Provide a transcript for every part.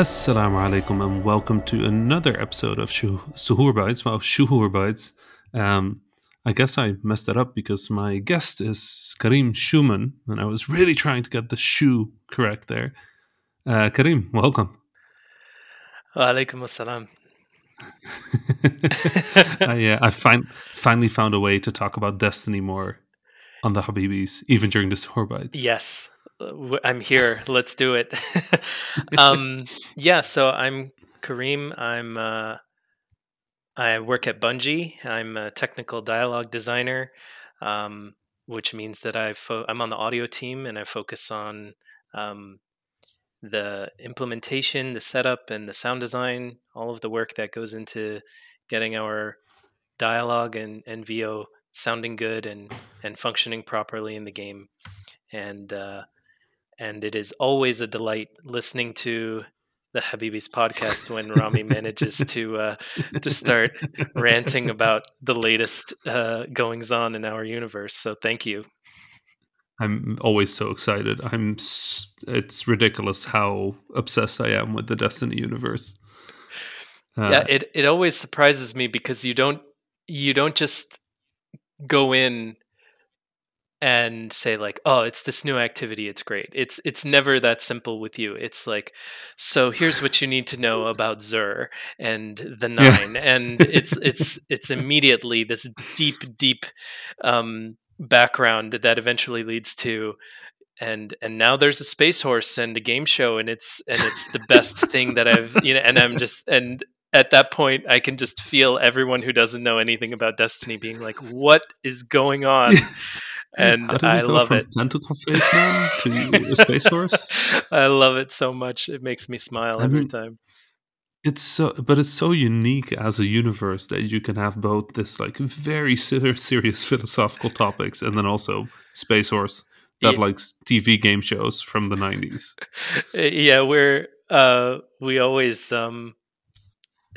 Assalamu alaikum and welcome to another episode of Shu- Suhoor Bites. Well, Shuhur Bites. Um, I guess I messed that up because my guest is Kareem Shuman, and I was really trying to get the shoe correct there. Uh, Karim, welcome. Walaikum assalam. I, uh, I fin- finally found a way to talk about Destiny more on the Habibis, even during the Suhoor Bites. Yes, I'm here. Let's do it. um, yeah, so I'm Kareem. I'm uh, I work at Bungie. I'm a technical dialogue designer, um, which means that I fo- I'm on the audio team and I focus on um, the implementation, the setup, and the sound design. All of the work that goes into getting our dialogue and, and VO sounding good and and functioning properly in the game. And uh, and it is always a delight listening to the Habibis podcast when Rami manages to uh, to start ranting about the latest uh, goings on in our universe. So thank you. I'm always so excited. I'm. It's ridiculous how obsessed I am with the Destiny universe. Uh, yeah, it it always surprises me because you don't you don't just go in and say like oh it's this new activity it's great. It's it's never that simple with you. It's like so here's what you need to know about Xûr and the Yeah. nine and it's it's it's immediately this deep deep um background that eventually leads to and and now there's a space horse and a game show and it's and it's the best thing that i've you know and i'm just and at that point i can just feel everyone who doesn't know anything about destiny being like what is going on and How did i go love from it Tentacle Face Man to Space Horse? i love it so much it makes me smile I every mean, time It's so, but it's so unique as a universe that you can have both this like very ser- serious philosophical topics and then also Space Horse that Yeah. likes TV game shows from the nineties. Yeah we're uh we always um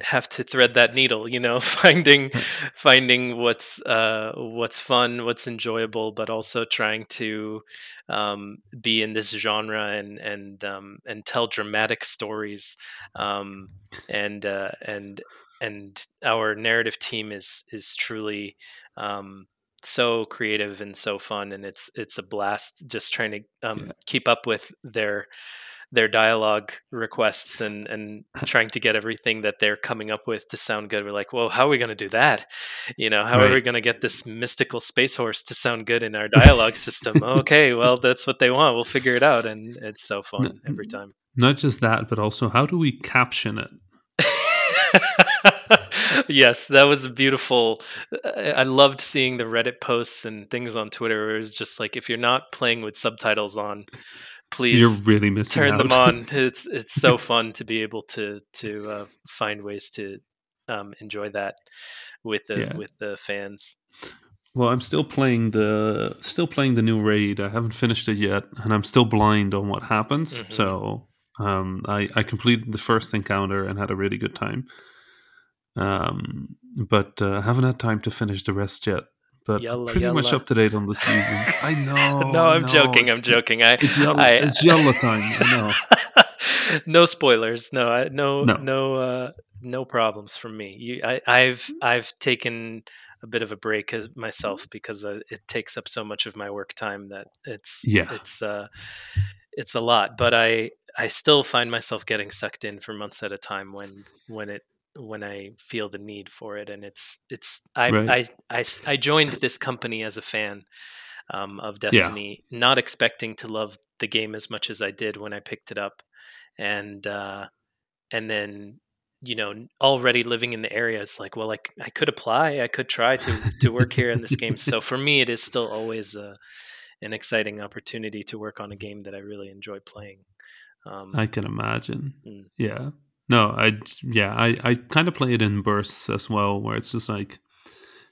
have to thread that needle you know finding finding what's uh what's fun what's enjoyable but also trying to um be in this genre and and um and tell dramatic stories um and uh and and our narrative team is is truly um so creative and so fun and it's it's a blast just trying to um, Yeah. keep up with their their dialogue requests and and trying to get everything that they're coming up with to sound good. We're like, well, how are we going to do that? You know, how are we going to get this mystical space horse to sound good in our dialogue system? okay, well, that's what they want. We'll figure it out, and it's so fun every time. Not just that, but also how do we caption it? yes, that was beautiful. I I loved seeing the Reddit posts and things on Twitter. Where it was just like, if you're not playing with subtitles on, please You're really missing turn out. them on. It's it's so fun to be able to to uh, find ways to um, enjoy that with the Yeah. with the fans. Well, I'm still playing the still playing the new raid. I haven't finished it yet, and I'm still blind on what happens. Mhm. So um, I I completed the first encounter and had a really good time. Um, but uh, haven't had time to finish the rest yet. But Yalla, pretty much up to date on the season. I know. no, I'm know, joking. I'm joking. I, It's yalla, I it's yalla time. I know. no spoilers. No, I, no, No. no, uh, no problems from me. You, I, I've I've taken a bit of a break myself because uh, it takes up so much of my work time that it's Yeah. it's uh, it's a lot. But I I still find myself getting sucked in for months at a time when when it when I feel the need for it, and it's it's I Right. I, I I joined this company as a fan um, of Destiny, not expecting to love the game as much as I did when I picked it up, and uh, and then you know already living in the area it's like well like I could apply I could try to to work here in this game so for me it is still always a, an exciting opportunity to work on a game that I really enjoy playing um, I can imagine. Mm. Yeah. No, I yeah, I I kind of play it in bursts as well, where it's just like,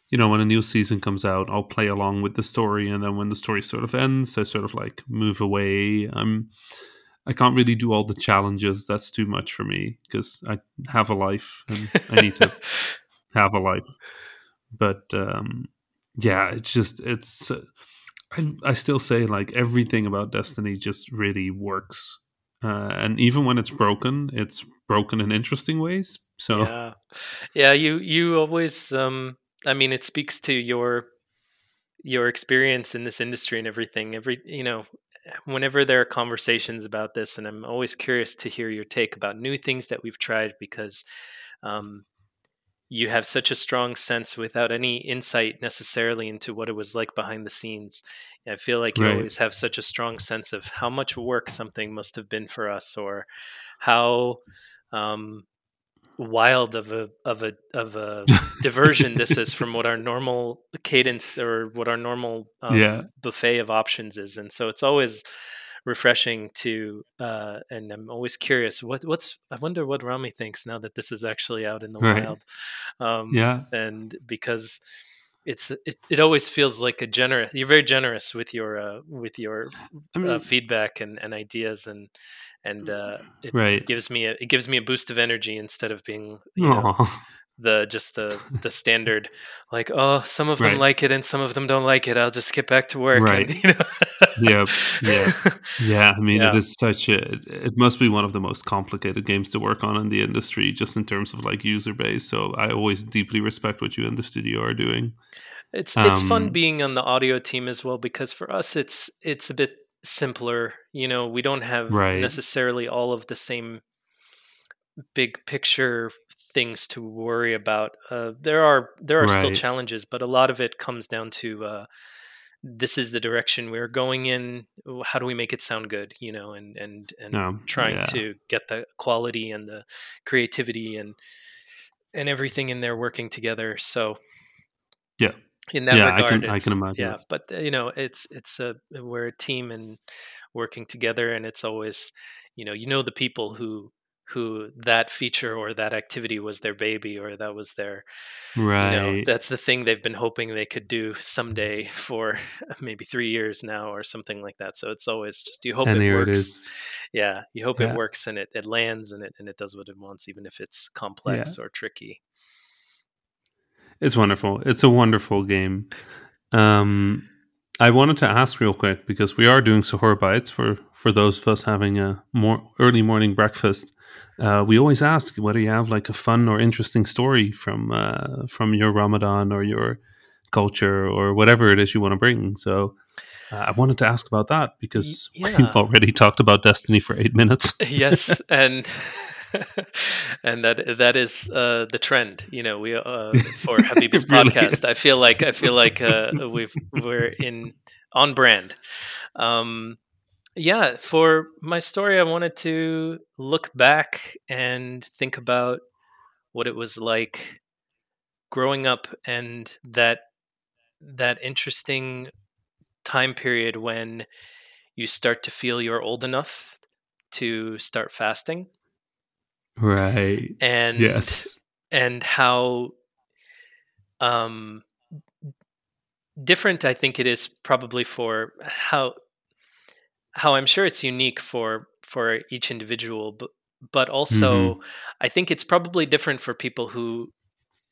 you know, when a new season comes out, I'll play along with the story, and then when the story sort of ends, I sort of like move away. I'm I can't really do all the challenges. That's too much for me because I have a life and I need to have a life. But um, yeah, it's just it's. Uh, I I still say like everything about Destiny just really works uh, and even when it's broken, it's broken in interesting ways. So yeah, yeah. You you always. Um, I mean, it speaks to your your experience in this industry and everything. Every you know, whenever there are conversations about this, and I'm always curious to hear your take about new things that we've tried because um, you have such a strong sense without any insight necessarily into what it was like behind the scenes. I feel like you Right. always have such a strong sense of how much work something must have been for us, or how um, wild of a of a of a diversion this is from what our normal cadence or what our normal um, Yeah. buffet of options is, and so it's always refreshing to uh and i'm always curious what what's i wonder what rami thinks now that this is actually out in the Right. wild um Yeah. and because it's it, it always feels like a generous you're very generous with your uh with your I mean, uh, feedback and, and ideas and and uh it, right. it gives me a it gives me a boost of energy instead of being you know the just the the standard like oh some of them Right. like it and some of them don't like it i'll just get back to work Right. and, you know Yep. Yeah. Yeah. I mean, it Yeah. is such a. It, it must be one of the most complicated games to work on in the industry, just in terms of like user base. So I always deeply respect what you and the studio are doing. It's it's fun Um, being on the audio team as well because for us it's it's a bit simpler. You know, we don't have Right. necessarily all of the same big picture things to worry about. Uh, there are there are still challenges, but a lot of it comes down to uh, this is the direction we're going in. How do we make it sound good? You know, and and and trying yeah. to get the quality and the creativity and and everything in there working together. So Yeah. in that Yeah, I regard, can- I can imagine Yeah, but uh, you know, it's it's a we're a team and working together, and it's always you know you know the people who who that feature or that activity was their baby or that was their Right. you know that's the thing they've been hoping they could do someday for maybe three years now or something like that. So it's always just you hope and it works. it. Yeah, you hope Yeah. it works and it, it lands and it and it does what it wants, even if it's complex or tricky. It's wonderful. It's a wonderful game. Um, I wanted to ask real quick because we are doing Suhoor bites for for those of us having a more early morning breakfast. Uh, we always ask whether you have like a fun or interesting story from uh, from your Ramadan or your culture or whatever it is you want to bring. So uh, I wanted to ask about that because yeah. we've already talked about Destiny for eight minutes. yes, and and that that is uh, the trend. You know, we uh, for Habibi's It really podcast. I feel like I feel like uh, we've we're in on brand. Um, yeah, for my story, I wanted to look back and think about what it was like growing up and that that interesting time period when you start to feel you're old enough to start fasting right. and Yes. and how um different I think it is probably for how how I'm sure it's unique for for each individual but but also I think it's probably different for people who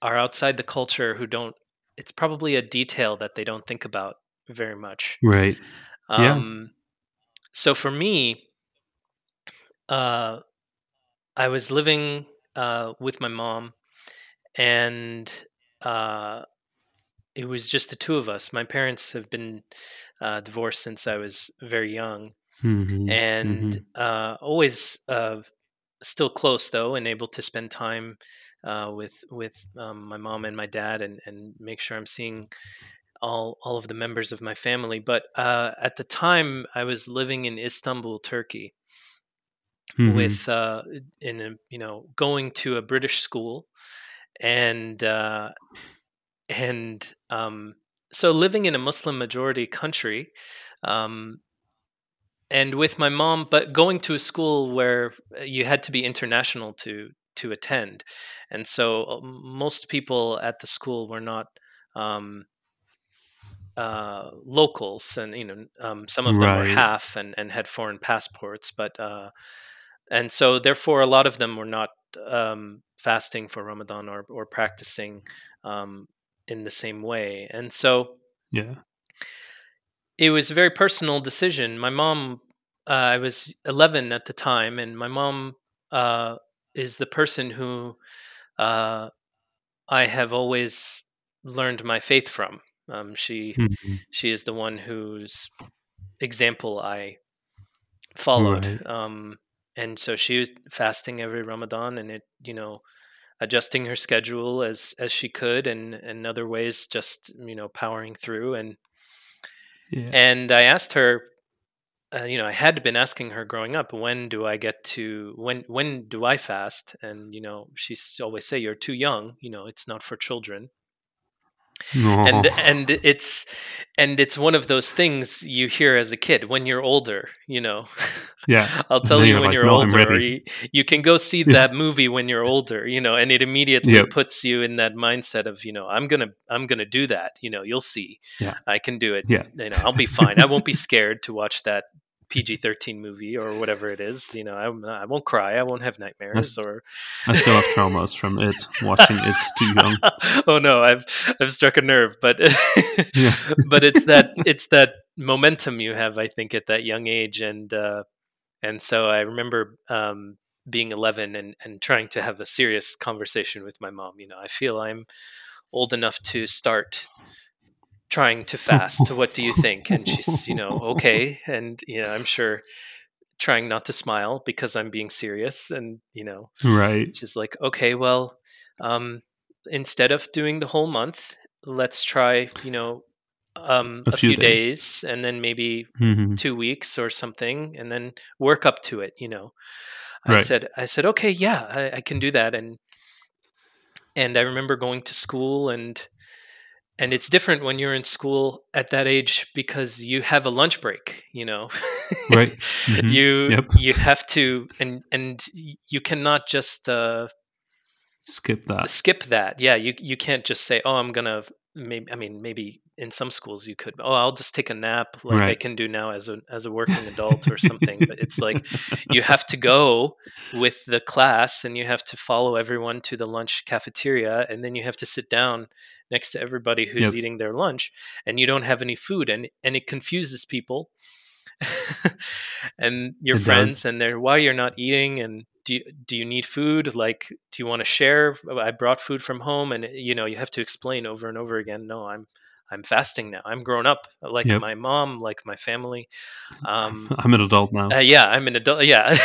are outside the culture who don't it's probably a detail that they don't think about very much. Right. Yeah. Um so for me uh I was living uh with my mom and uh it was just the two of us. My parents have been uh, divorced since I was very young, Mhm, and mhm. uh, always uh, still close though, and able to spend time uh, with with um, my mom and my dad, and and make sure I'm seeing all all of the members of my family. But uh, at the time, I was living in Istanbul, Turkey, Mhm. with uh, in a, you know going to a British school, and uh, and um, so living in a Muslim majority country, um, and with my mom, but going to a school where you had to be international to to attend, and so uh, most people at the school were not. Um, uh, locals, and you know, um, some of them were half and, and had foreign passports, but uh, and so therefore a lot of them were not um, fasting for Ramadan or or practicing um, in the same way, and so Yeah. it was a very personal decision. My mom uh, I was 11 at the time, and my mom uh, is the person who uh, I have always learned my faith from. Um, she hmm she is the one whose example I followed. Right. Um, and so she was fasting every Ramadan, and it you know adjusting her schedule as as she could, and and other ways just you know powering through. And Yeah. and I asked her uh, you know, I had been asking her growing up, when do I get to when when do I fast? And you know, she's always say, "You're too young. You know, it's not for children." And and it's and it's one of those things you hear as a kid when you're older. You know, Yeah. I'll tell you when like, you're "No, older, you, you can go see that movie when you're older. You know, and it immediately Yep. puts you in that mindset of you know, I'm gonna I'm gonna do that. You know, you'll see, Yeah. I can do it. Yeah. You know, I'll be fine. I won't be scared to watch that PG thirteen movie or whatever it is. You know, I, I won't cry. I won't have nightmares or. I still have traumas from it, watching it too young. oh no, I've I've struck a nerve, but Yeah. but it's that it's that momentum you have, I think, at that young age, and uh, and so I remember um, being 11 and and trying to have a serious conversation with my mom. You know, I feel I'm old enough to start trying to fast. what do you think? And she's, you know, okay, and you know, I'm sure trying not to smile because I'm being serious, and you know, Right. she's like, okay, well, um, instead of doing the whole month, let's try, you know, um, A a, few few days. days. and then maybe hmm two weeks or something, and then work up to it. You know, I Right. said, I said, okay, yeah, I, I can do that, and and I remember going to school and. And it's different when you're in school at that age because you have a lunch break, you know. Right. Mhm. you Yep. you have to and and you cannot just uh Skip that. skip that. Yeah, you you can't just say, "Oh, I'm gonna." Maybe I mean, maybe in some schools you could. Oh, I'll just take a nap, like I can do now as a as a working adult or something. But it's like you have to go with the class, and you have to follow everyone to the lunch cafeteria, and then you have to sit down next to everybody who's Yep. eating their lunch, and you don't have any food, and and it confuses people. and your It friends does. and they're why you're not eating and do you, do you need food like do you want to share i brought food from home and you know you have to explain over and over again no i'm i'm fasting now i'm grown up like Yep. my mom like my family um I'm an adult now. uh, yeah i'm an adult yeah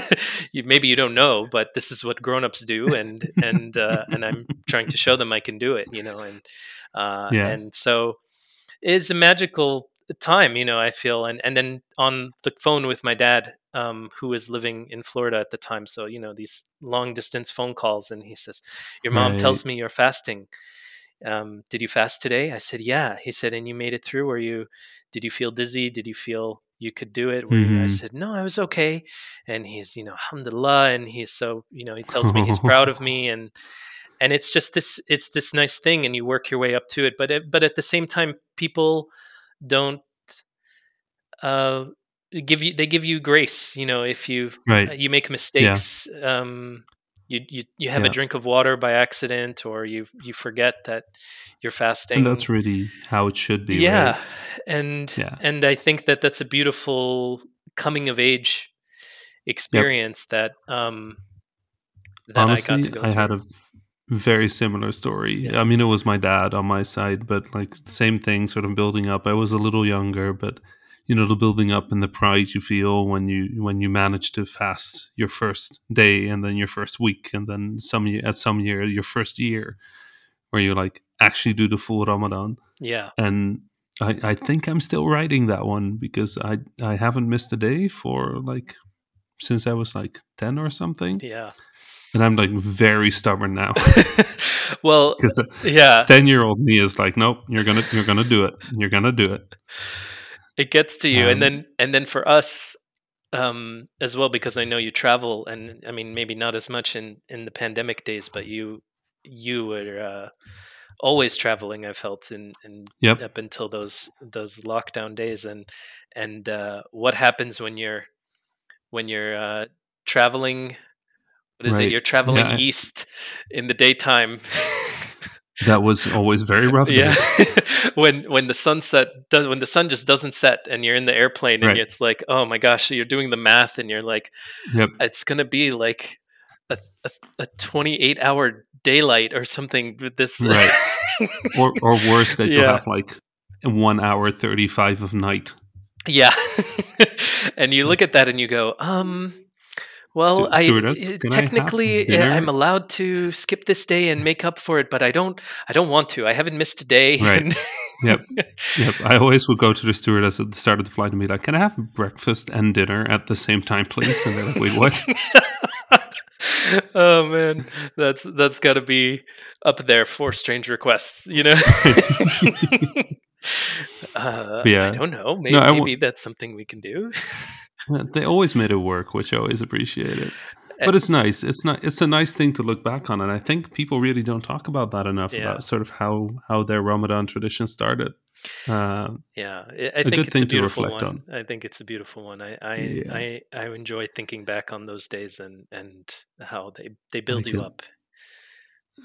you, maybe you don't know but this is what grown-ups do and and uh, and i'm trying to show them i can do it you know and uh Yeah. and so it's a magical time you know i feel and and then on the phone with my dad um who was living in florida at the time so you know these long distance phone calls and he says your mom tells me you're fasting um, did you fast today? I said, yeah. He said, and you made it through? Were you, did you feel dizzy? Did you feel you could do it? You, I said, no, I was okay. And he's, you know, alhamdulillah. And he's so, you know, he tells me he's proud of me. And, and it's just this, it's this nice thing and you work your way up to it. But, it, but at the same time, people don't, uh, give you, they give you grace, you know, if you, Right. you make mistakes, um, you, you, you have Yeah. a drink of water by accident or you you forget that you're fasting And that's really how it should be. yeah Right? and Yeah. and i think that that's a beautiful coming of age experience that um that Honestly, i I, got to go had through. Had a very similar story. Yeah. I mean, it was my dad on my side, but like same thing, sort of building up. I was a little younger, but you know, the building up and the pride you feel when you when you manage to fast your first day and then your first week and then some at some year your first year where you like actually do the full Ramadan. yeah. And I, I think I'm still writing that one because I I haven't missed a day for like since I was like ten or something, yeah. And I'm like very stubborn now. Well yeah. ten year old me is like, nope, you're gonna you're gonna do it, you're gonna do it. It gets to you. Um, and then and then for us um as well because i know you travel and i mean maybe not as much in in the pandemic days but you you were uh always traveling i felt in, in Yep. up until those those lockdown days. And and uh what happens when you're when you're uh traveling? What is Right. it you're traveling Yeah, I- east in the daytime that was always very rough. yeah, when when the sunset does, when the sun just doesn't set and you're in the airplane and Right. it's like, oh my gosh, you're doing the math and you're like, Yep. it's gonna be like a, a, a 28 hour daylight or something with this. Right. Or or worse, that you'll Yeah. have like one hour thirty five of night. Yeah. and you look at that and you go, um, well, I I have technically uh. I'm allowed to skip this day and make up for it, but I don't. I don't want to. I haven't missed a day. Right. Yep. Yep. I always would go to the stewardess at the start of the flight and be like, "Can I have breakfast and dinner at the same time, please?" And they're like, "Wait, what?" oh man, that's that's got to be up there for strange requests. You know. uh, yeah. I don't know. Maybe, I w- maybe that's something we can do. They always made it work, which I always appreciated. But it's nice. It's not. It's a nice thing to look back on, and I think people really don't talk about that enough Yeah. about sort of how how their Ramadan tradition started. Uh, Yeah, I, I A think good it's thing a to beautiful reflect one. I think it's a beautiful one. I I, Yeah. I I enjoy thinking back on those days and and how they they build you can- up.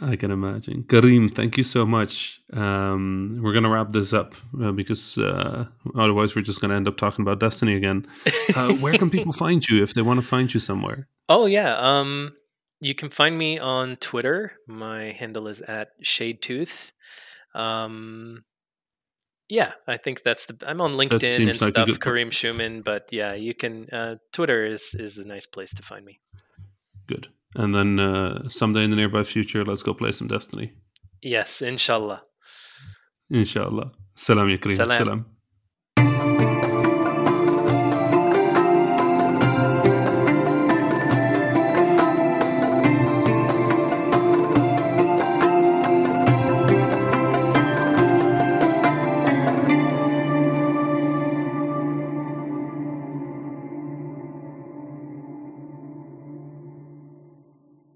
I can imagine. Kareem, thank you so much. Um, we're gonna wrap this up uh, because uh, otherwise we're just gonna end up talking about Destiny again. Uh, where can people find you if they want to find you somewhere? Oh yeah, um, you can find me on Twitter. My handle is at ShadeTooth. Um, yeah, I think that's the. I'm on LinkedIn and like stuff. Kareem Shuman, but yeah, you can. Uh, Twitter is is a nice place to find me. Good. And then uh, someday in the nearby future, let's go play some Destiny. Yes, inshallah. Inshallah. Salam ya Kareem. Salam. Salam.